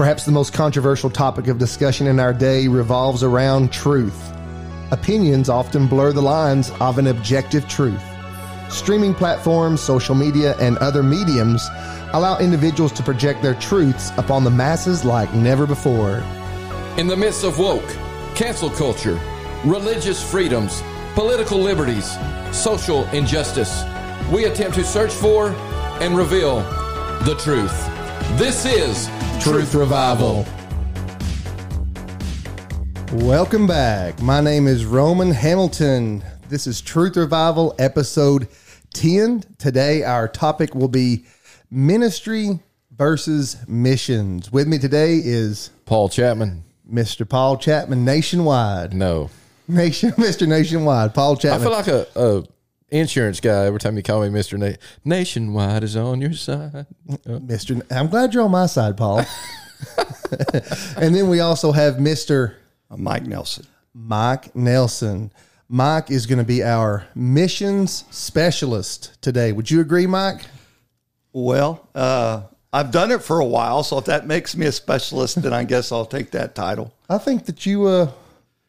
Perhaps the most controversial topic of discussion in our day revolves around truth. Opinions often blur the lines of an objective truth. Streaming platforms, social media, and other mediums allow individuals to project their truths upon the masses like never before. In the midst of woke, cancel culture, religious freedoms, political liberties, social injustice, we attempt to search for and reveal the truth. This is Truth Revival. Welcome back. My name is Roman Hamilton. This is Truth Revival, episode 10. Today, our topic will be ministry versus missions. With me today is Paul Chapman. Mr. Paul Chapman Nationwide. No. Nation, Mr. Nationwide. Paul Chapman. I feel like a, a insurance guy every time you call me Mr. Na- Nationwide is on your side. Mr. I'm glad you're on my side, Paul. and then we also have Mr. Mike Nelson. Mike Nelson. Mike is going to be our missions specialist today. Would you agree, Mike? Well, uh, I've done it for a while, so if that makes me a specialist, then I guess I'll take that title. I think that you uh,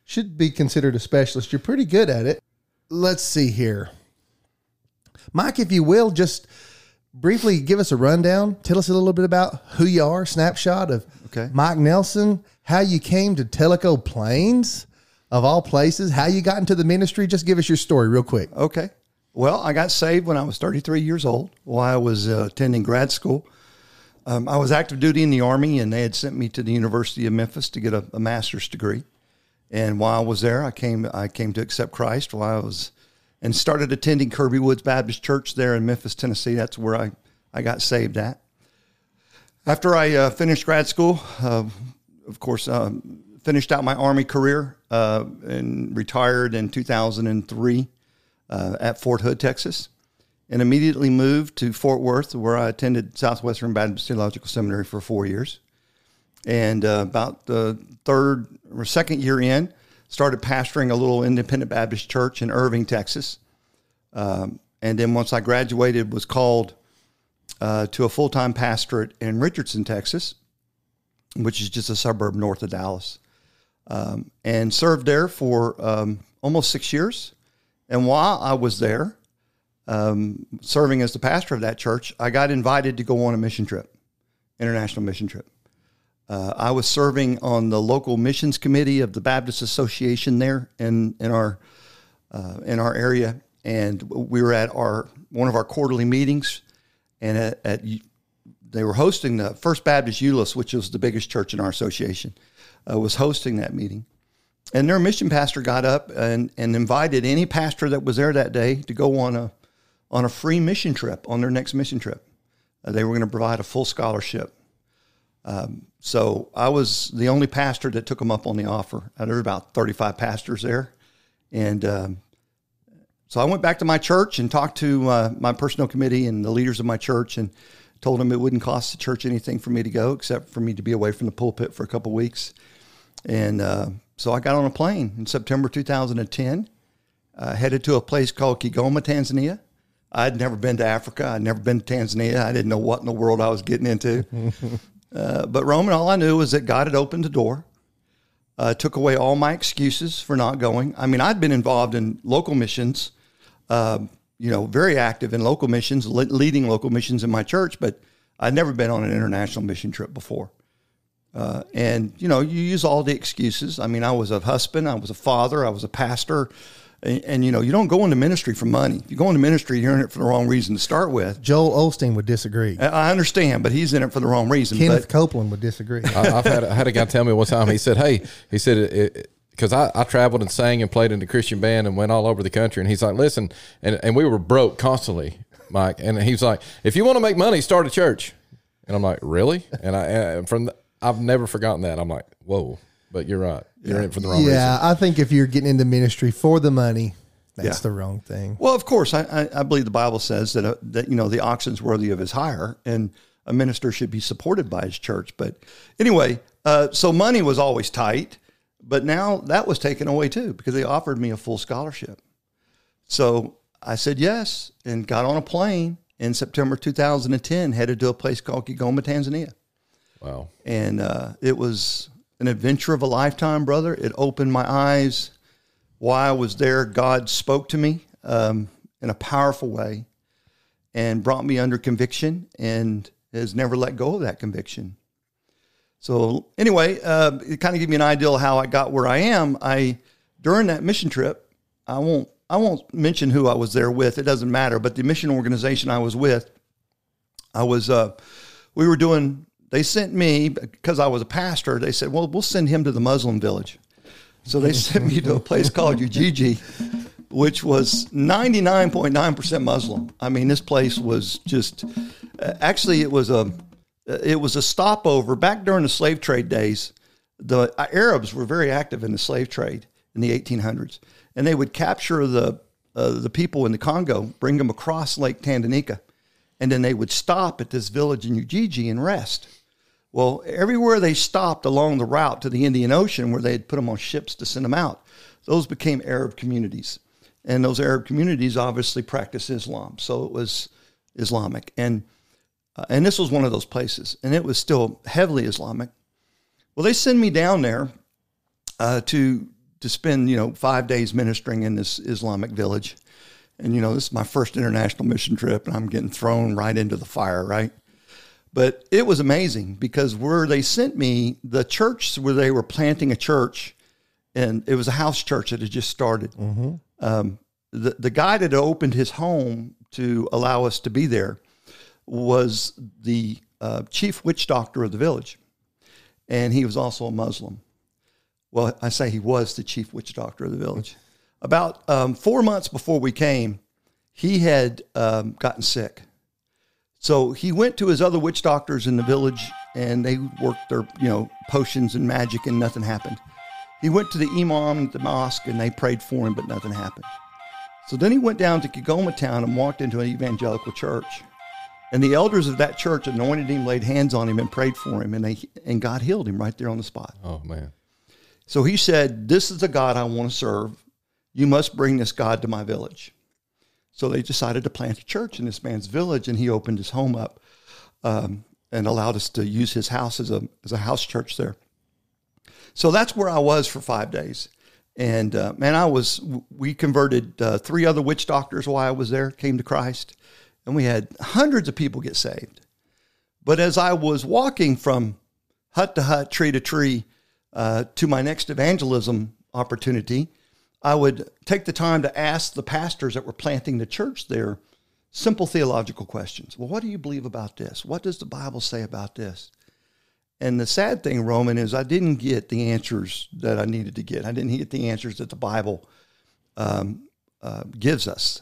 should be considered a specialist. You're pretty good at it. Let's see here. Mike, if you will, just briefly give us a rundown. Tell us a little bit about who you are, snapshot of Okay. Mike Nelson, how you came to Tellico Plains, of all places, how you got into the ministry. Just give us your story real quick. Okay. Well, I got saved when I was 33 years old while I was uh, attending grad school. Um, I was active duty in the Army, and they had sent me to the University of Memphis to get a, a master's degree. And while I was there, I came I came to accept Christ while I was and started attending Kirby Woods Baptist Church there in Memphis, Tennessee. That's where I, I got saved at. After I uh, finished grad school, uh, of course, um, finished out my Army career uh, and retired in 2003 uh, at Fort Hood, Texas, and immediately moved to Fort Worth, where I attended Southwestern Baptist Theological Seminary for four years. And uh, about the third or second year in, started pastoring a little independent Baptist church in Irving, Texas. Um, and then once I graduated, was called uh, to a full time pastorate in Richardson, Texas, which is just a suburb north of Dallas, um, and served there for um, almost six years. And while I was there, um, serving as the pastor of that church, I got invited to go on a mission trip, international mission trip. Uh, I was serving on the local missions committee of the Baptist Association there in in our uh, in our area, and we were at our one of our quarterly meetings, and at, at they were hosting the First Baptist Euless, which was the biggest church in our association, uh, was hosting that meeting. And their mission pastor got up and, and invited any pastor that was there that day to go on a on a free mission trip on their next mission trip. Uh, they were going to provide a full scholarship. Um, so I was the only pastor that took them up on the offer. There were about 35 pastors there. And um, so I went back to my church and talked to uh, my personal committee and the leaders of my church and told them it wouldn't cost the church anything for me to go except for me to be away from the pulpit for a couple weeks. And uh, so I got on a plane in September 2010, uh, headed to a place called Kigoma, Tanzania. I'd never been to Africa. I'd never been to Tanzania. I didn't know what in the world I was getting into. uh, but Roman, all I knew was that God had opened the door, uh, took away all my excuses for not going. I mean, I'd been involved in local missions, uh, you know, very active in local missions, le- leading local missions in my church, but I'd never been on an international mission trip before. Uh, and you know, you use all the excuses. I mean, I was a husband, I was a father, I was a pastor, and, and you know, you don't go into ministry for money. If you go into ministry, you're in it for the wrong reason to start with. Joel Osteen would disagree. I- I understand, but he's in it for the wrong reason. Kenneth but Copeland would disagree. I, I've had, I had a guy tell me one time, he said, Hey, he said, because I, I traveled and sang and played in the Christian band and went all over the country. And he's like, Listen, and, and we were broke constantly, Mike. And he's like, If you want to make money, start a church. And I'm like, Really? And I, and from the, I've never forgotten that. I'm like, Whoa, but you're right. You're in it for the wrong yeah, reason. I think if you're getting into ministry for the money, that's Yeah. the wrong thing. Well, of course, I, I, I believe the Bible says that uh, that you know the oxen's worthy of his hire, and a minister should be supported by his church. But anyway, uh, so money was always tight, but now that was taken away too because they offered me a full scholarship. So I said yes and got on a plane in September 2010, headed to a place called Kigoma, Tanzania. Wow. and uh, it was an adventure of a lifetime, brother. It opened my eyes. While I was there, God spoke to me um, in a powerful way and brought me under conviction and has never let go of that conviction. So anyway, uh, it kind of gave me an idea of how I got where I am. I during that mission trip, I won't I won't mention who I was there with. It doesn't matter. But the mission organization I was with, I was uh, we were doing. They sent me because I was a pastor. They said, "Well, we'll send him to the Muslim village." So they sent me to a place called Ujiji, which was 99.9% Muslim. I mean, this place was just uh, actually it was a it was a stopover back during the slave trade days. The Arabs were very active in the slave trade in the 1800s, and they would capture the uh, the people in the Congo, bring them across Lake Tanganyika, and then they would stop at this village in Ujiji and rest. Well, everywhere they stopped along the route to the Indian Ocean, where they had put them on ships to send them out, those became Arab communities. And those Arab communities obviously practiced Islam. So it was Islamic. And, uh, and this was one of those places. And it was still heavily Islamic. Well, they send me down there uh, to, to spend, you know, five days ministering in this Islamic village. And, you know, this is my first international mission trip, and I'm getting thrown right into the fire, right? But it was amazing because where they sent me, the church where they were planting a church, and it was a house church that had just started. Um, the, the guy that opened his home to allow us to be there was the uh, chief witch doctor of the village. And he was also a Muslim. Well, I say he was the chief witch doctor of the village. About um, four months before we came, he had um, gotten sick. So he went to his other witch doctors in the village and they worked their, you know, potions and magic and nothing happened. He went to the imam at the mosque and they prayed for him, but nothing happened. So then he went down to Kigoma town and walked into an evangelical church. And the elders of that church anointed him, laid hands on him, and prayed for him, and they and God healed him right there on the spot. Oh man. So he said, This is the God I want to serve. You must bring this God to my village. So they decided to plant a church in this man's village, and he opened his home up um, and allowed us to use his house as a, as a house church there. So that's where I was for five days. And uh, man, I was, we converted uh, three other witch doctors while I was there, came to Christ, and we had hundreds of people get saved. But as I was walking from hut to hut, tree to tree, uh, to my next evangelism opportunity, I would take the time to ask the pastors that were planting the church there simple theological questions. Well, what do you believe about this? What does the Bible say about this? And the sad thing, Roman, is I didn't get the answers that I needed to get. I didn't get the answers that the Bible um, uh, gives us.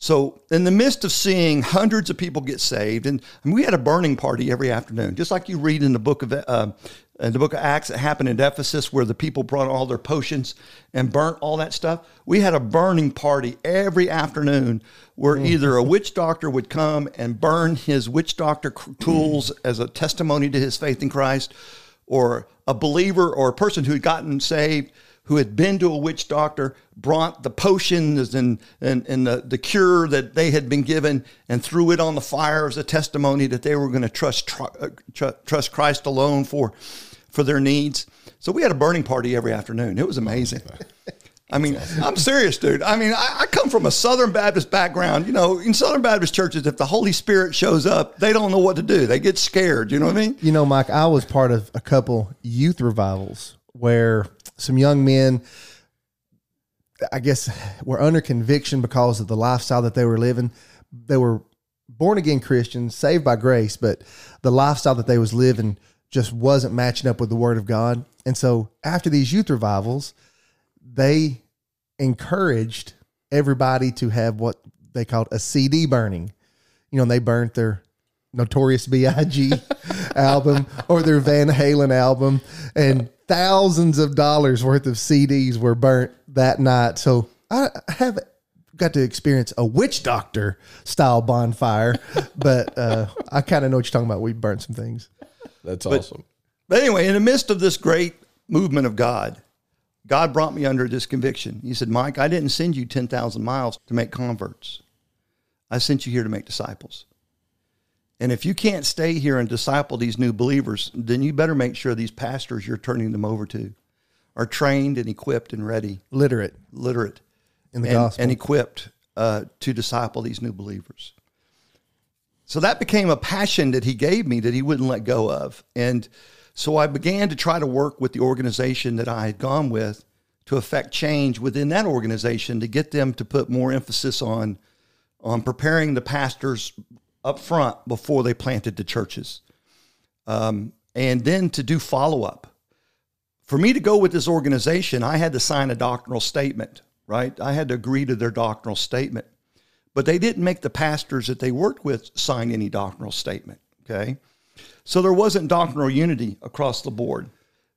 So, in the midst of seeing hundreds of people get saved, and, and we had a burning party every afternoon, just like you read in the book of uh, in the book of Acts, that happened in Ephesus where the people brought all their potions and burnt all that stuff. We had a burning party every afternoon where either a witch doctor would come and burn his witch doctor tools as a testimony to his faith in Christ, or a believer or a person who had gotten saved who had been to a witch doctor brought the potions and, and, and the, the cure that they had been given and threw it on the fire as a testimony that they were going to trust tr- uh, tr- trust Christ alone for for their needs. So we had a burning party every afternoon. It was amazing. I mean, I'm serious, dude. I mean, I, I come from a Southern Baptist background. You know, in Southern Baptist churches, if the Holy Spirit shows up, they don't know what to do. They get scared. You know what I mean? You know, Mike, I was part of a couple youth revivals where some young men, I guess, were under conviction because of the lifestyle that they were living. They were born again Christians, saved by grace, but the lifestyle that they was living just wasn't matching up with the Word of God. And so, after these youth revivals, they encouraged everybody to have what they called a CD burning. You know, and they burnt their Notorious B.I.G. album or their Van Halen album, and thousands of dollars worth of CDs were burnt that night. So I have got to experience a witch doctor style bonfire, but uh, I kind of know what you're talking about. We burnt some things. That's awesome. But anyway, in the midst of this great movement of God, God brought me under this conviction. He said, Mike, I didn't send you 10,000 miles to make converts. I sent you here to make disciples. And if you can't stay here and disciple these new believers, then you better make sure these pastors you're turning them over to are trained and equipped and ready, Literate literate, in the and, gospel. and equipped uh, to disciple these new believers. So that became a passion that he gave me that he wouldn't let go of. And so I began to try to work with the organization that I had gone with to affect change within that organization to get them to put more emphasis on on preparing the pastors up front before they planted the churches. Um, and then to do follow up. For me to go with this organization, I had to sign a doctrinal statement, right? I had to agree to their doctrinal statement. But they didn't make the pastors that they worked with sign any doctrinal statement, okay? So there wasn't doctrinal unity across the board.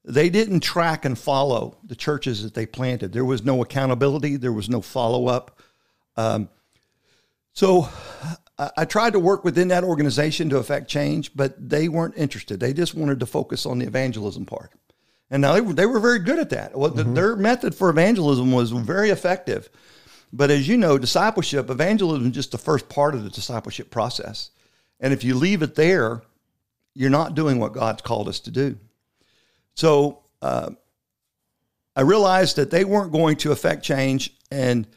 They didn't track and follow the churches that they planted. There was no accountability, there was no follow up. Um, so I, tried to work within that organization to affect change, but they weren't interested. They just wanted to focus on the evangelism part. And now they were, they were very good at that. Well, the- their method for evangelism was very effective. But as you know, discipleship, evangelism is just the first part of the discipleship process. And if you leave it there, you're not doing what God's called us to do. So uh, I realized that they weren't going to affect change, and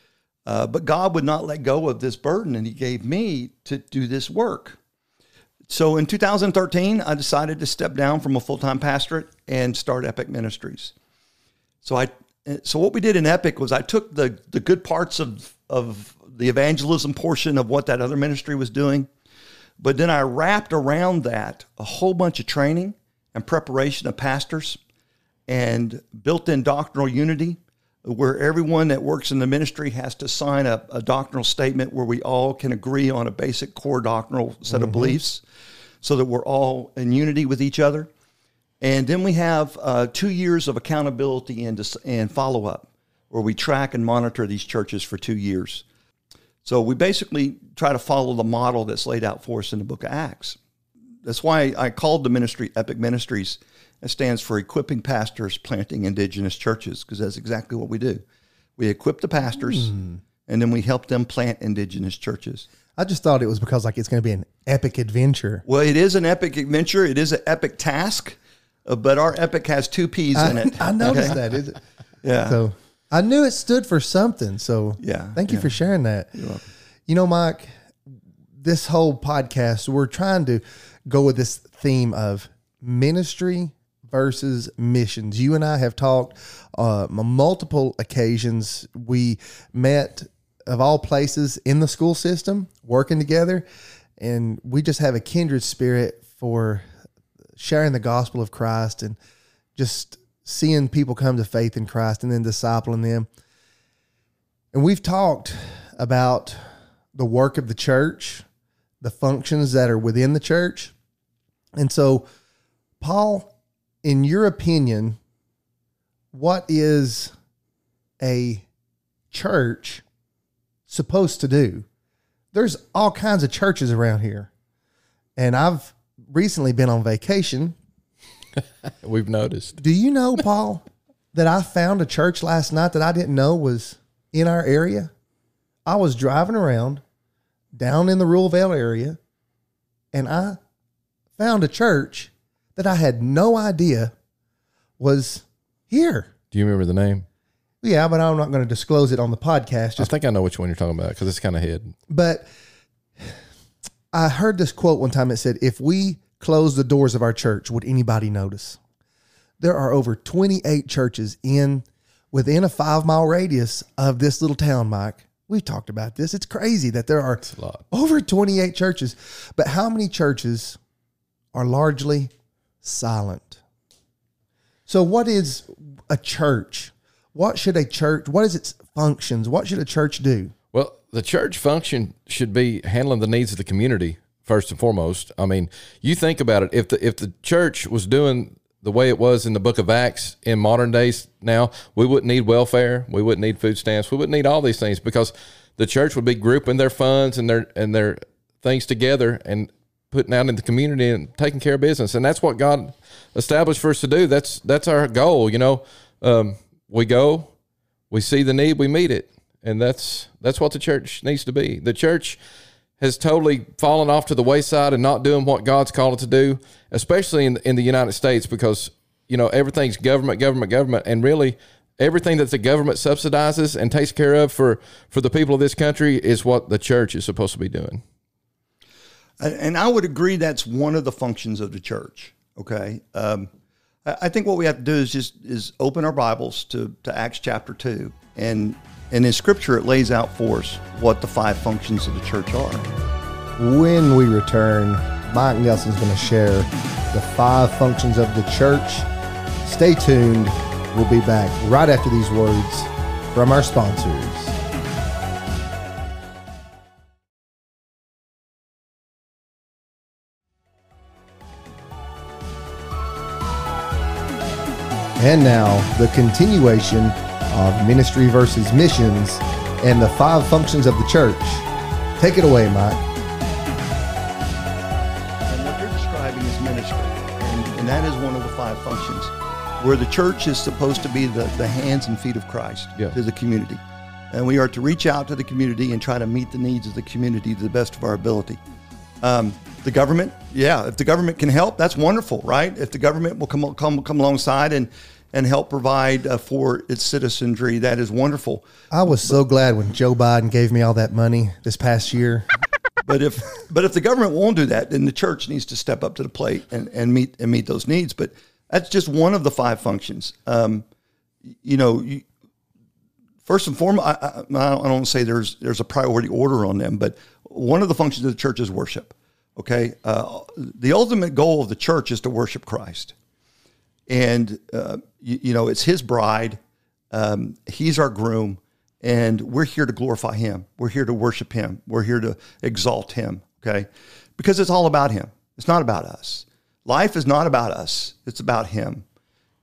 uh, but God would not let go of this burden, and He gave me to do this work. So in 2013, I decided to step down from a full time pastorate and start Epic Ministries. So I so what we did in Epic was I took the the good parts of of the evangelism portion of what that other ministry was doing, but then I wrapped around that a whole bunch of training and preparation of pastors and built in doctrinal unity where everyone that works in the ministry has to sign a, a doctrinal statement where we all can agree on a basic core doctrinal set of beliefs so that we're all in unity with each other. And then we have uh, two years of accountability and, dis- and follow up where we track and monitor these churches for two years. So we basically try to follow the model that's laid out for us in the book of Acts. That's why I called the ministry Epic Ministries. It stands for Equipping Pastors Planting Indigenous Churches, because that's exactly what we do. We equip the pastors and then we help them plant indigenous churches. I just thought it was because like it's going to be an epic adventure. Well, it is an epic adventure. It is an epic task, uh, but our epic has two P's in it. I noticed okay? that. It? Yeah. So I knew it stood for something. So Yeah, thank you yeah. for sharing that. You know, Mike, this whole podcast, we're trying to go with this theme of ministry versus missions. You and I have talked uh, multiple occasions. We met of all places in the school system, working together, and we just have a kindred spirit for sharing the gospel of Christ and just seeing people come to faith in Christ and then discipling them. And we've talked about the work of the church, the functions that are within the church. And so, Paul, in your opinion, what is a church supposed to do? There's all kinds of churches around here. And I've recently been on vacation We've noticed. do you know, Paul, that I found a church last night that I didn't know was in our area? I was driving around down in the Rural area and I found a church that I had no idea was here. Do you remember the name? Yeah, but I'm not going to disclose it on the podcast. I Just think I know which one you're talking about because it's kind of hidden. but I heard this quote one time. It said, "If we close the doors of our church, would anybody notice?" There are over 28 churches in within a five mile radius of this little town, Mike. We've talked about this. It's crazy that there are a lot. over 28 churches, but how many churches are largely silent? So, what is a church? What should a church? What is its functions? What should a church do? Well, the church function should be handling the needs of the community first and foremost. I mean, you think about it. If the if the church was doing the way it was in the Book of Acts in modern days now, we wouldn't need welfare, we wouldn't need food stamps, we wouldn't need all these things because the church would be grouping their funds and their and their things together and putting out in the community and taking care of business. And that's what God established for us to do. That's that's our goal. You know, um, we go, we see the need, we meet it, and that's that's what the church needs to be. The church has totally fallen off to the wayside and not doing what God's called it to do, especially in in the United States, because you know everything's government, government, government, and really everything that the government subsidizes and takes care of for for the people of this country is what the church is supposed to be doing. And I would agree that's one of the functions of the church. Okay. Um, I think what we have to do is just is open our Bibles to, to Acts chapter two, and and in Scripture it lays out for us what the five functions of the church are. When we return, Mike Nelson's going to share the five functions of the church. Stay tuned. We'll be back right after these words from our sponsors. And now, the continuation of ministry versus missions and the five functions of the church. Take it away, Mike. And what you're describing is ministry, and, and that is one of the five functions where the church is supposed to be the, the hands and feet of Christ Yeah. to the community. And we are to reach out to the community and try to meet the needs of the community to the best of our ability. Um, the government, yeah, if the government can help, that's wonderful, right? If the government will come come come alongside and and help provide uh, for its citizenry, that is wonderful. I was so glad when Joe Biden gave me all that money this past year. But if but if the government won't do that, then the church needs to step up to the plate and, and meet and meet those needs. But that's just one of the five functions. Um, you know, you, first and foremost, I, I, I don't want to say there's there's a priority order on them, but one of the functions of the church is worship. Okay, uh, the ultimate goal of the church is to worship Christ, and uh, you, you know it's His bride. Um, he's our groom, and we're here to glorify Him. We're here to worship Him. We're here to exalt Him. Okay, because it's all about Him. It's not about us. Life is not about us. It's about Him.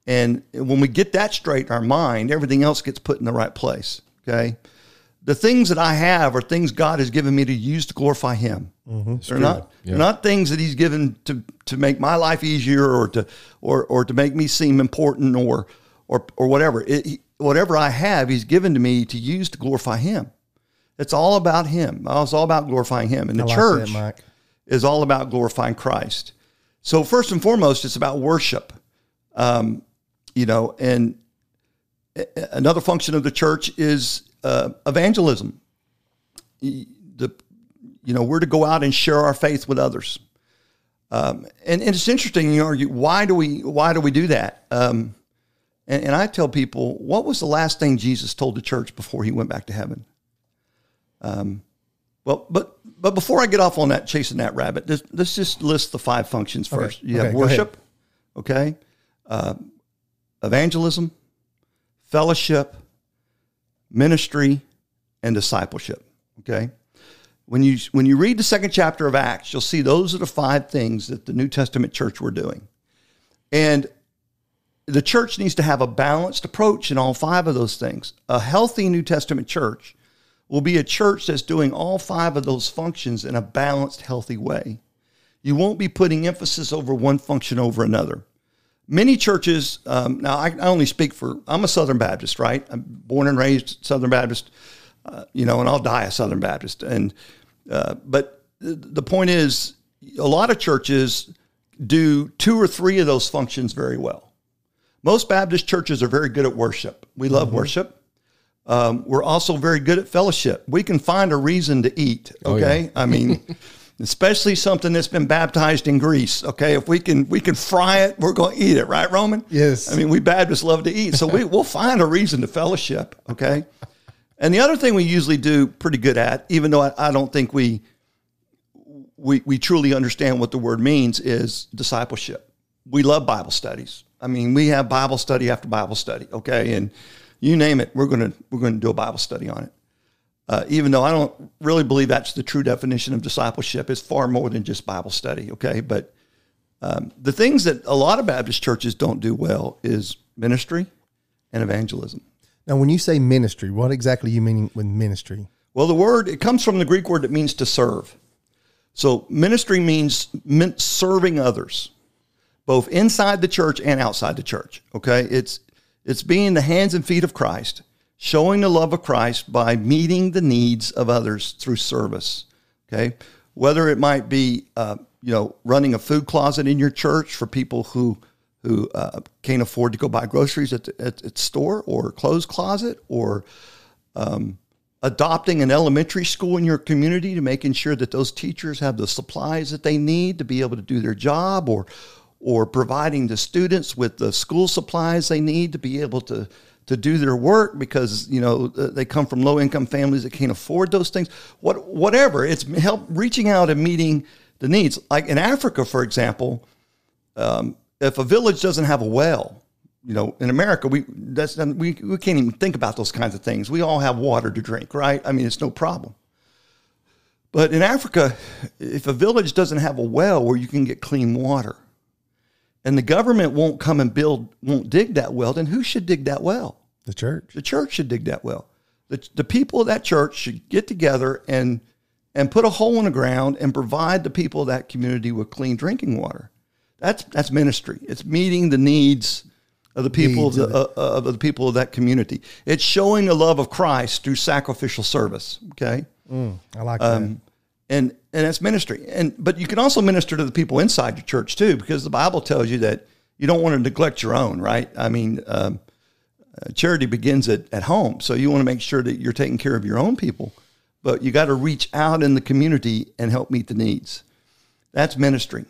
And when we get that straight in our mind, everything else gets put in the right place. Okay. The things that I have are things God has given me to use to glorify Him. They're not Yeah. they're not things that He's given to to make my life easier or to or or to make me seem important or or or whatever. It, he- whatever I have, He's given to me to use to glorify Him. It's all about Him. It's all about glorifying Him. And the like church that, is all about glorifying Christ. So first and foremost, it's about worship. Um, you know, and another function of the church is uh, evangelism. You know, we're to go out and share our faith with others. Um, and, and it's interesting. You argue why do we why do we do that? Um, and, and I tell people, what was the last thing Jesus told the church before he went back to heaven? Um, well, but but before I get off on that chasing that rabbit, let's, let's just list the five functions first. You Okay, have worship, okay, uh, evangelism, fellowship, ministry, and discipleship. Okay, when you when you read the second chapter of Acts, you'll see those are the five things that the New Testament church were doing, and the church needs to have a balanced approach in all five of those things. A healthy New Testament church will be a church that's doing all five of those functions in a balanced, healthy way. You won't be putting emphasis over one function over another. Many churches, um, now I, I only speak for, I'm a Southern Baptist, right? I'm born and raised Southern Baptist, uh, you know, and I'll die a Southern Baptist. And, uh, but the, point is, a lot of churches do two or three of those functions very well. Most Baptist churches are very good at worship. We love worship. Um, we're also very good at fellowship. We can find a reason to eat. Okay, I mean, especially something that's been baptized in grease. Okay, if we can we can fry it, we're going to eat it, right, Roman? Yes. I mean, we Baptists love to eat, so we we'll find a reason to fellowship. Okay, and the other thing we usually do pretty good at, even though I, I don't think we we we truly understand what the word means, is discipleship. We love Bible studies. I mean, we have Bible study after Bible study. Okay, and you name it, we're gonna we're gonna do a Bible study on it. Uh, even though I don't really believe that's the true definition of discipleship, it's far more than just Bible study. Okay, but um, the things that a lot of Baptist churches don't do well is ministry and evangelism. Now, when you say ministry, what exactly are you mean with ministry? Well, the word it comes from the Greek word that means to serve. So ministry means serving others, both inside the church and outside the church. Okay, it's it's being the hands and feet of Christ, showing the love of Christ by meeting the needs of others through service. Okay, whether it might be uh, you know running a food closet in your church for people who who uh, can't afford to go buy groceries at at, at store or clothes closet or um, adopting an elementary school in your community to making sure that those teachers have the supplies that they need to be able to do their job or or providing the students with the school supplies they need to be able to to do their work because you know they come from low income families that can't afford those things. What whatever it's help reaching out and meeting the needs. Like in africa for example um, if a village doesn't have a well you know in america we that's we, we can't even think about those kinds of things we all have water to drink right i mean it's no problem but in africa if a village doesn't have a well where you can get clean water and the government won't come and build, won't dig that well, then who should dig that well? The church. The church should dig that well. The, the people of that church should get together and and put a hole in the ground and provide the people of that community with clean drinking water. That's that's ministry. It's meeting the needs of the people of the, of, uh, of the people of that community. It's showing the love of Christ through sacrificial service. Okay, mm, I like that. Um, and and that's ministry. And but you can also minister to the people inside your church too, because the Bible tells you that you don't want to neglect your own, right? I mean, um, uh, charity begins at, at home, so you want to make sure that you're taking care of your own people, but you got to reach out in the community and help meet the needs. That's ministry.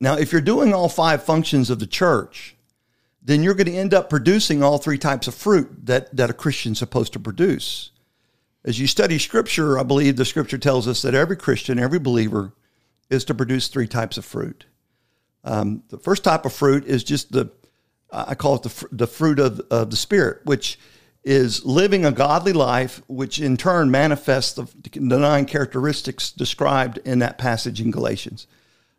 Now, if you're doing all five functions of the church, then you're going to end up producing all three types of fruit that, that a Christian's supposed to produce. As you study Scripture, I believe the Scripture tells us that every Christian, every believer, is to produce three types of fruit. Um, the first type of fruit is just the, I call it the, the fruit of, of the Spirit, which is living a godly life, which in turn manifests the, the nine characteristics described in that passage in Galatians.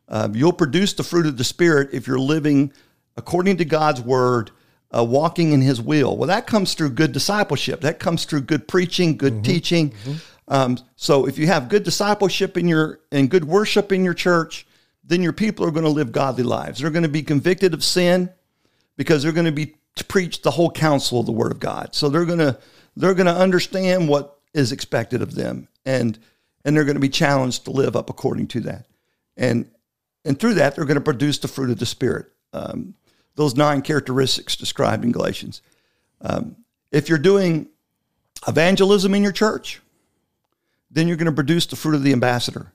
Um, you'll produce the fruit of the Spirit if you're living according to God's word uh, walking in his will. Well, that comes through good discipleship. That comes through good preaching, good mm-hmm. teaching. Mm-hmm. Um, so if you have good discipleship in your and good worship in your church, then your people are going to live godly lives. They're going to be convicted of sin because they're going to be to preach the whole counsel of the Word of God. So they're going to they're going to understand what is expected of them, and and they're going to be challenged to live up according to that, and and through that they're going to produce the fruit of the Spirit. Um, those nine characteristics described in Galatians. Um, if you're doing evangelism in your church, then you're going to produce the fruit of the ambassador.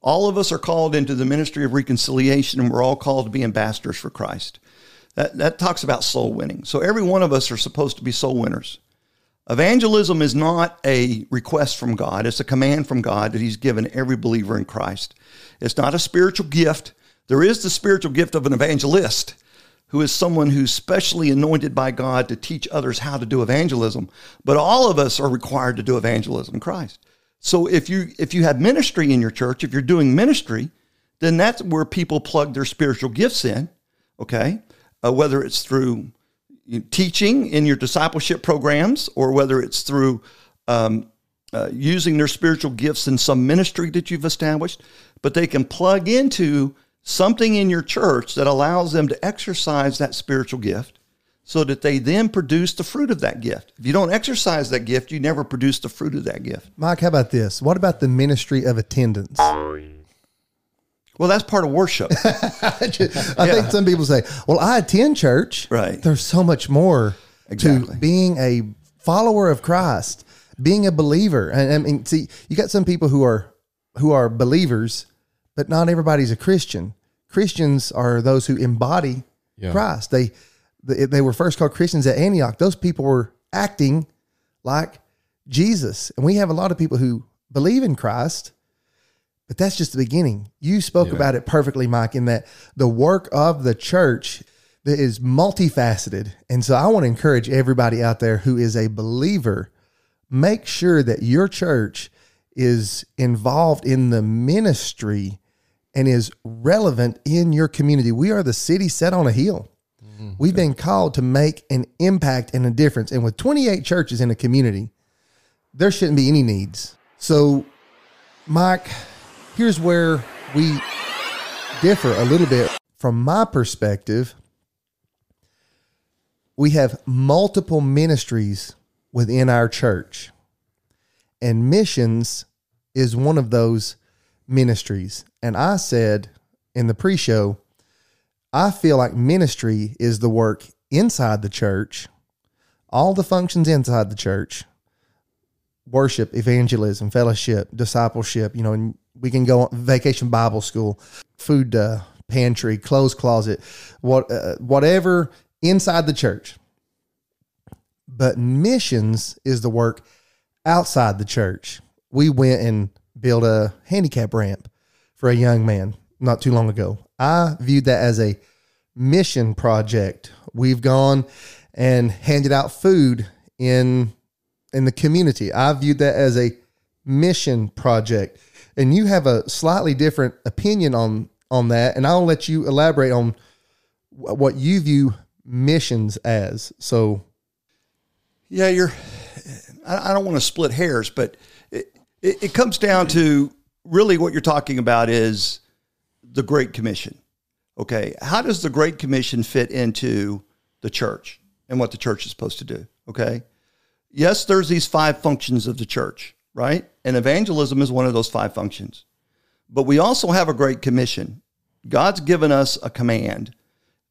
All of us are called into the ministry of reconciliation, and we're all called to be ambassadors for Christ. That, that talks about soul winning. So every one of us are supposed to be soul winners. Evangelism is not a request from God, it's a command from God that He's given every believer in Christ. It's not a spiritual gift. There is the spiritual gift of an evangelist, who is someone who's specially anointed by God to teach others how to do evangelism. But all of us are required to do evangelism Christ. So if you if you have ministry in your church, if you're doing ministry, then that's where people plug their spiritual gifts in. Okay, uh, whether it's through teaching in your discipleship programs or whether it's through um, uh, using their spiritual gifts in some ministry that you've established, but they can plug into something in your church that allows them to exercise that spiritual gift so that they then produce the fruit of that gift. If you don't exercise that gift, you never produce the fruit of that gift. Mike, how about this? What about the ministry of attendance? Well, that's part of worship. I yeah. think some people say, "Well, I attend church." Right. There's so much more exactly. to being a follower of Christ, being a believer. And I mean, see, you got some people who are who are believers, but not everybody's a Christian. Christians are those who embody yeah. Christ. They, they they were first called Christians at Antioch. Those people were acting like Jesus, and we have a lot of people who believe in Christ, but that's just the beginning. You spoke yeah. about it perfectly, Mike, in that the work of the church is multifaceted, and so I want to encourage everybody out there who is a believer, make sure that your church is involved in the ministry and is relevant in your community. We are the city set on a hill. Mm-hmm. We've been called to make an impact and a difference. And with 28 churches in a community, there shouldn't be any needs. So, Mike, here's where we differ a little bit. From my perspective, we have multiple ministries within our church, and missions is one of those ministries. And I said in the pre show, I feel like ministry is the work inside the church, all the functions inside the church worship, evangelism, fellowship, discipleship, you know, and we can go on vacation Bible school, food uh, pantry, clothes closet, what uh, whatever inside the church. But missions is the work outside the church. We went and built a handicap ramp for a young man not too long ago. I viewed that as a mission project. We've gone and handed out food in in the community. I viewed that as a mission project. And you have a slightly different opinion on on that and I'll let you elaborate on what you view missions as. So Yeah, you're. I don't want to split hairs, but it, it comes down to really what you're talking about is the Great Commission. Okay, how does the Great Commission fit into the church and what the church is supposed to do? Okay, yes, there's these five functions of the church, right? And evangelism is one of those five functions. But we also have a Great Commission. God's given us a command,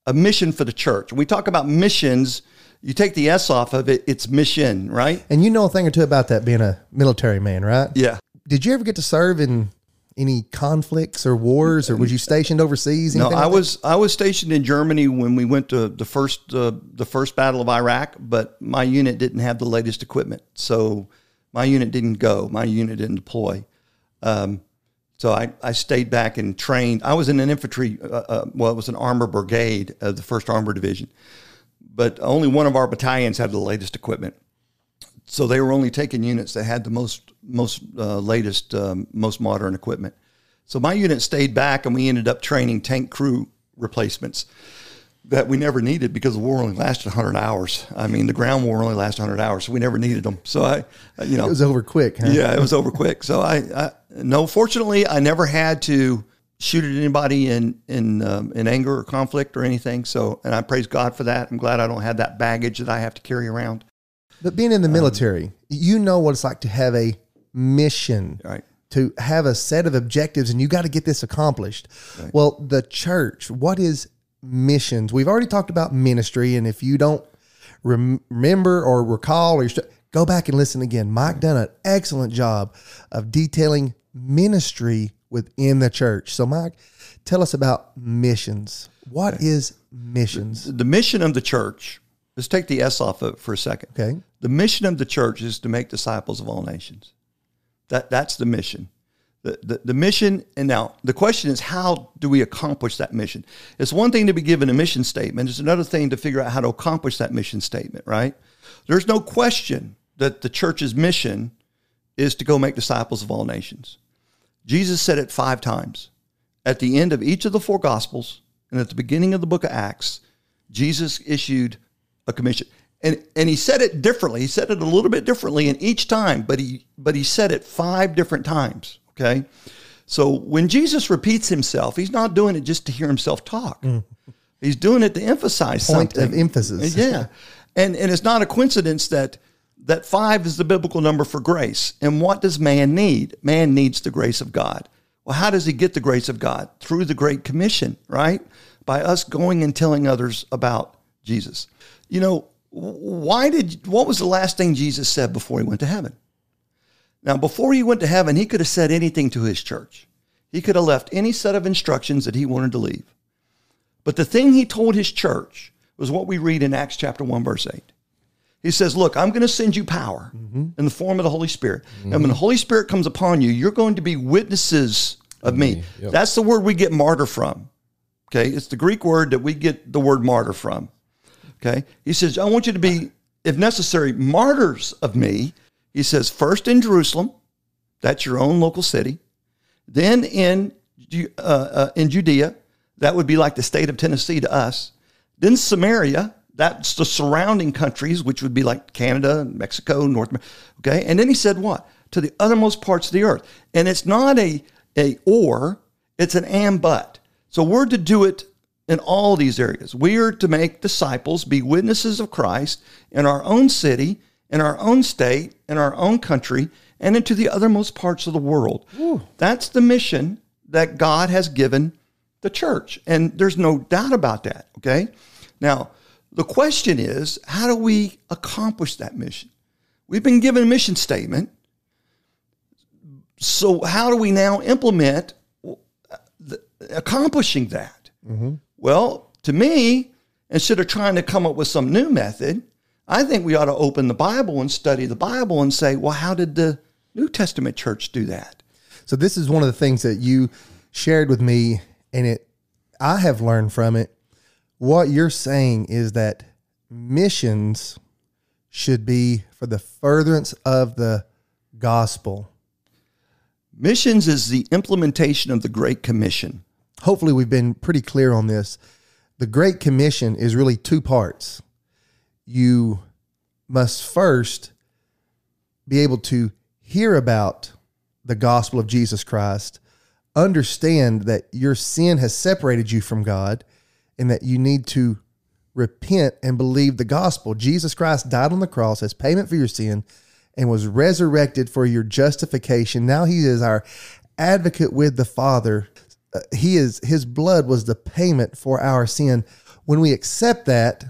a mission for the church. When we talk about missions, you take the S off of it, it's mission, right? and you know a thing or two about that being a military man, right? Yeah. Did you ever get to serve in any conflicts or wars or was you stationed overseas? No, I like that? was I was stationed in Germany when we went to the first uh, the first battle of Iraq, but my unit didn't have the latest equipment, so my unit didn't go. My unit didn't deploy. Um, so I, I stayed back and trained. I was in an infantry, uh, uh, well, it was an armor brigade of the First Armor Division, but only one of our battalions had the latest equipment. So they were only taking units that had the most most uh, latest, um, most modern equipment. So my unit stayed back, and we ended up training tank crew replacements that we never needed because the war only lasted 100 hours. I mean, the ground war only lasted 100 hours, so we never needed them. So I, you know, It was over quick, huh? yeah, it was over quick. So I, I no, fortunately, I never had to shoot at anybody in in um, in anger or conflict or anything. So, and I praise God for that. I'm glad I don't have that baggage that I have to carry around. But being in the um, military, you know what it's like to have a mission, Right. to have a set of objectives, and you got to get this accomplished. Well, the church, what is missions? We've already talked about ministry, and if you don't rem- remember or recall, or st- go back and listen again. Mike done an excellent job of detailing ministry within the church. So, Mike, tell us about missions. What is missions? The mission of the church. Let's take the S off of it for a second. Okay. The mission of the church is to make disciples of all nations. That that's the mission. The, the, the mission, and now the question is, how do we accomplish that mission? It's one thing to be given a mission statement. It's another thing to figure out how to accomplish that mission statement, right? There's no question that the church's mission is to go make disciples of all nations. Jesus said it five times. At the end of each of the four gospels and at the beginning of the book of Acts, Jesus issued a commission. And and he said it differently. He said it a little bit differently in each time, but he but he said it five different times. Okay. So when Jesus repeats himself, he's not doing it just to hear himself talk. Mm. He's doing it to emphasize Point something. of emphasis. Uh, yeah. And and it's not a coincidence that that five is the biblical number for grace. And what does man need? Man needs the grace of God. Well, how does he get the grace of God? Through the Great Commission, right? By us going and telling others about Jesus. You know, why did what was the last thing Jesus said before he went to heaven? Now, before he went to heaven, he could have said anything to his church. He could have left any set of instructions that he wanted to leave. But the thing he told his church was what we read in Acts chapter 1, verse 8. He says, Look, I'm going to send you power mm-hmm. in the form of the Holy Spirit. And mm-hmm. when the Holy Spirit comes upon you, you're going to be witnesses of me. Yep. That's the word we get martyr from. Okay. It's the Greek word that we get the word martyr from. Okay. He says, I want you to be, if necessary, martyrs of me. He says, first in Jerusalem, that's your own local city. Then in, uh, uh, in Judea, that would be like the state of Tennessee to us. Then Samaria, that's the surrounding countries, which would be like Canada, Mexico, North America. Okay. And then he said, what? To the uttermost parts of the earth. And it's not a, a or, it's an and but. So we're to do it in all these areas. We are to make disciples, be witnesses of Christ in our own city in our own state, in our own country, and into the othermost parts of the world. That's the mission that God has given the church. And there's no doubt about that. Okay. Now, the question is how do we accomplish that mission? We've been given a mission statement. So, how do we now implement uh, the, accomplishing that? Mm-hmm. Well, to me, instead of trying to come up with some new method, I think we ought to open the Bible and study the Bible and say, well, how did the New Testament church do that? So this is one of the things that you shared with me, and it I have learned from it. What you're saying is that missions should be for the furtherance of the gospel. Missions is the implementation of the Great Commission. Hopefully, we've been pretty clear on this. The Great Commission is really two parts. You must first be able to hear about the gospel of Jesus Christ, understand that your sin has separated you from God, and that you need to repent and believe the gospel. Jesus Christ died on the cross as payment for your sin and was resurrected for your justification. Now he is our advocate with the Father. Uh, he is his blood was the payment for our sin. When we accept that,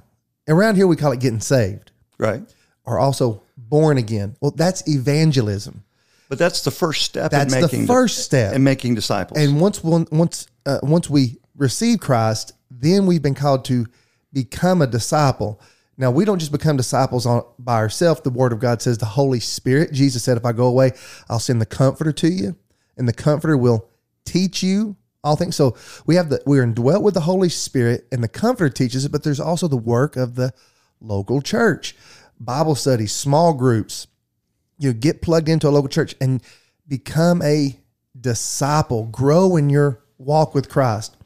around here we call it getting saved Right. or also born again. Well, that's evangelism. But that's the first step That's in the first step. in making disciples. And once one, once uh, once we receive Christ, then we've been called to become a disciple. Now we don't just become disciples on by ourselves. The Word of God says the Holy Spirit. Jesus said, "If I go away, I'll send the Comforter to you, and the Comforter will teach you all things." So we have the we're indwelt with the Holy Spirit, and the Comforter teaches it. But there's also the work of the local church, Bible studies, small groups. You know, get plugged into a local church and become a disciple. Grow in your walk with Christ.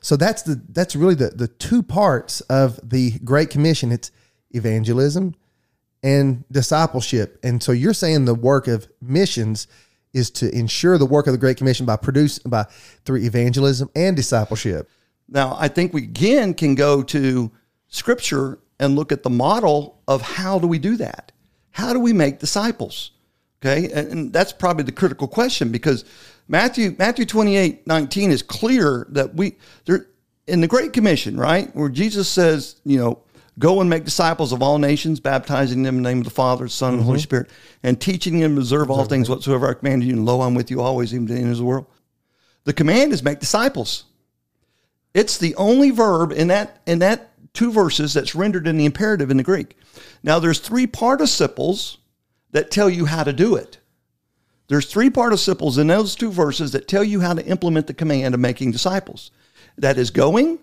So that's the that's really the the two parts of the Great Commission. It's evangelism and discipleship. And so you're saying the work of missions is to ensure the work of the Great Commission by producing by through evangelism and discipleship. Now, I think we again can go to scripture and look at the model of how do we do that? How do we make disciples? Okay. And, and that's probably the critical question because Matthew, Matthew 28, 19 is clear that we, there, in the Great Commission, right, where Jesus says, you know, go and make disciples of all nations, baptizing them in the name of the Father, Son, and Holy mm-hmm. Spirit, and teaching them to observe all things whatsoever I command you, and lo, I'm with you always, even to the end of the world. The command is make disciples. It's the only verb in that in that two verses that's rendered in the imperative in the Greek. Now there's three participles that tell you how to do it. There's three participles in those two verses that tell you how to implement the command of making disciples. That is going,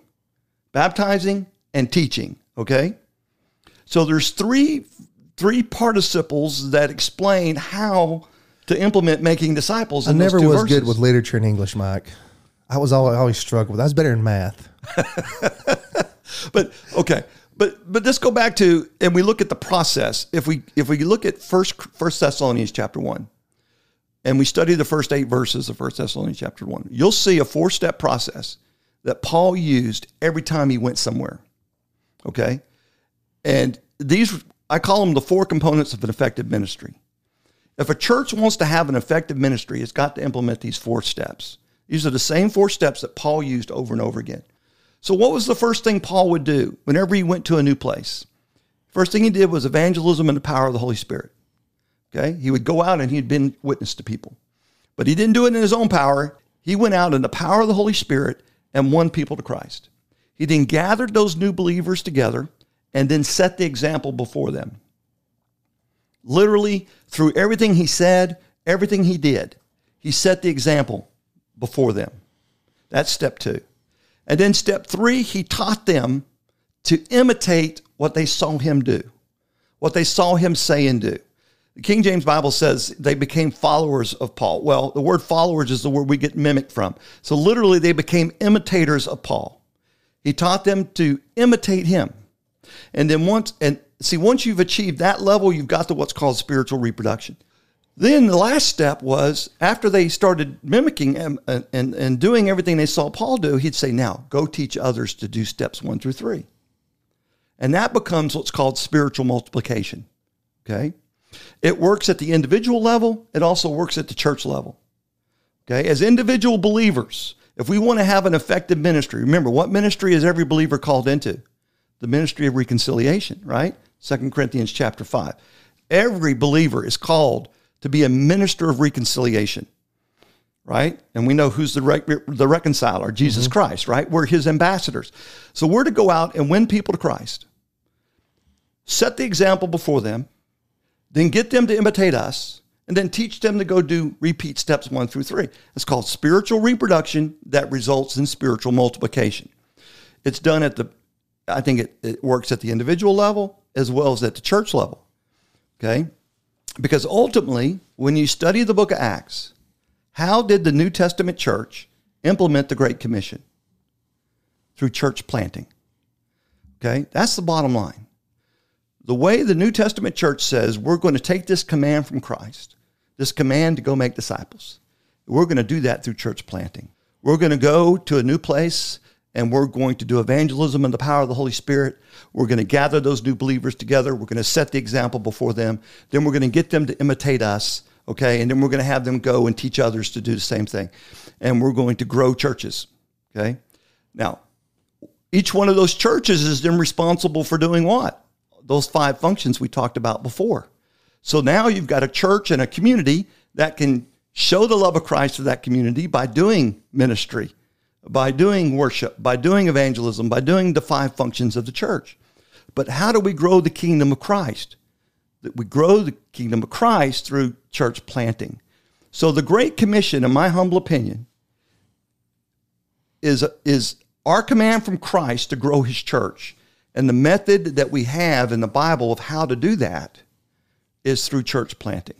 baptizing, and teaching. Okay? So there's three three participles that explain how to implement making disciples. I never was verses. good with literature and English, Mike. I was always, always struggled with. I was better in math. but okay but but let's go back to and we look at the process if we if we look at first first thessalonians chapter 1 and we study the first eight verses of first thessalonians chapter 1 you'll see a four step process that paul used every time he went somewhere okay and these i call them the four components of an effective ministry if a church wants to have an effective ministry it's got to implement these four steps these are the same four steps that paul used over and over again so, what was the first thing Paul would do whenever he went to a new place? First thing he did was evangelism and the power of the Holy Spirit. Okay? He would go out and he'd been witness to people. But he didn't do it in his own power. He went out in the power of the Holy Spirit and won people to Christ. He then gathered those new believers together and then set the example before them. Literally, through everything he said, everything he did, he set the example before them. That's step two. And then step three, he taught them to imitate what they saw him do, what they saw him say and do. The King James Bible says they became followers of Paul. Well, the word followers is the word we get mimicked from. So literally, they became imitators of Paul. He taught them to imitate him. And then once, and see, once you've achieved that level, you've got to what's called spiritual reproduction. Then the last step was after they started mimicking and, uh, and, and doing everything they saw Paul do, he'd say, Now go teach others to do steps one through three. And that becomes what's called spiritual multiplication. Okay. It works at the individual level, it also works at the church level. Okay. As individual believers, if we want to have an effective ministry, remember what ministry is every believer called into? The ministry of reconciliation, right? Second Corinthians chapter 5. Every believer is called to be a minister of reconciliation, right? And we know who's the, re- the reconciler, Jesus mm-hmm. Christ, right? We're his ambassadors. So we're to go out and win people to Christ, set the example before them, then get them to imitate us, and then teach them to go do repeat steps one through three. It's called spiritual reproduction that results in spiritual multiplication. It's done at the, I think it, it works at the individual level as well as at the church level. Okay? Because ultimately, when you study the book of Acts, how did the New Testament church implement the Great Commission? Through church planting. Okay? That's the bottom line. The way the New Testament church says we're going to take this command from Christ, this command to go make disciples, we're going to do that through church planting. We're going to go to a new place and we're going to do evangelism in the power of the Holy Spirit. We're going to gather those new believers together. We're going to set the example before them. Then we're going to get them to imitate us, okay? And then we're going to have them go and teach others to do the same thing. And we're going to grow churches, okay? Now, each one of those churches is then responsible for doing what? Those five functions we talked about before. So now you've got a church and a community that can show the love of Christ to that community by doing ministry by doing worship, by doing evangelism, by doing the five functions of the church. But how do we grow the kingdom of Christ? That we grow the kingdom of Christ through church planting. So the Great Commission, in my humble opinion, is, is our command from Christ to grow his church. And the method that we have in the Bible of how to do that is through church planting.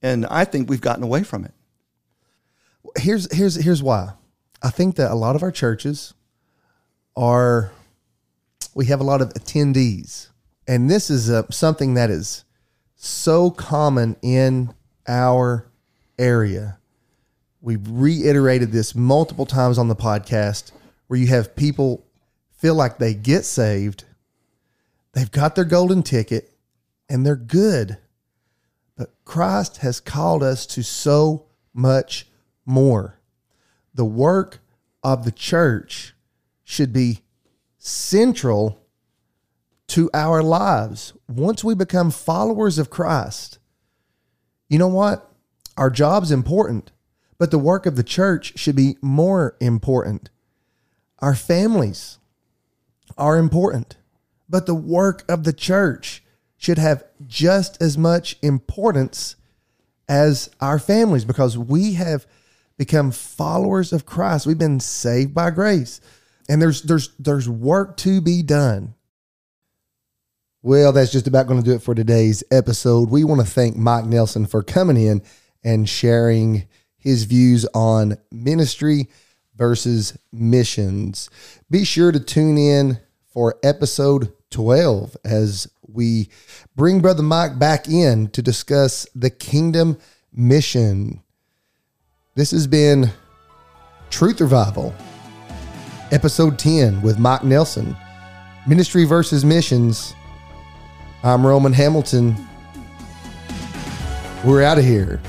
And I think we've gotten away from it. Here's here's here's why. I think that a lot of our churches are, we have a lot of attendees. And this is a, something that is so common in our area. We've reiterated this multiple times on the podcast where you have people feel like they get saved, they've got their golden ticket, and they're good. But Christ has called us to so much more the work of the church should be central to our lives. Once we become followers of Christ, you know what? Our job's important, but the work of the church should be more important. Our families are important, but the work of the church should have just as much importance as our families because we have become followers of Christ. We've been saved by grace. And there's there's there's work to be done. Well, that's just about going to do it for today's episode. We want to thank Mike Nelson for coming in and sharing his views on ministry versus missions. Be sure to tune in for episode 12 as we bring Brother Mike back in to discuss the kingdom mission. This has been Truth Revival, episode 10 with Mike Nelson, Ministry versus Missions. I'm Roman Hamilton. We're out of here.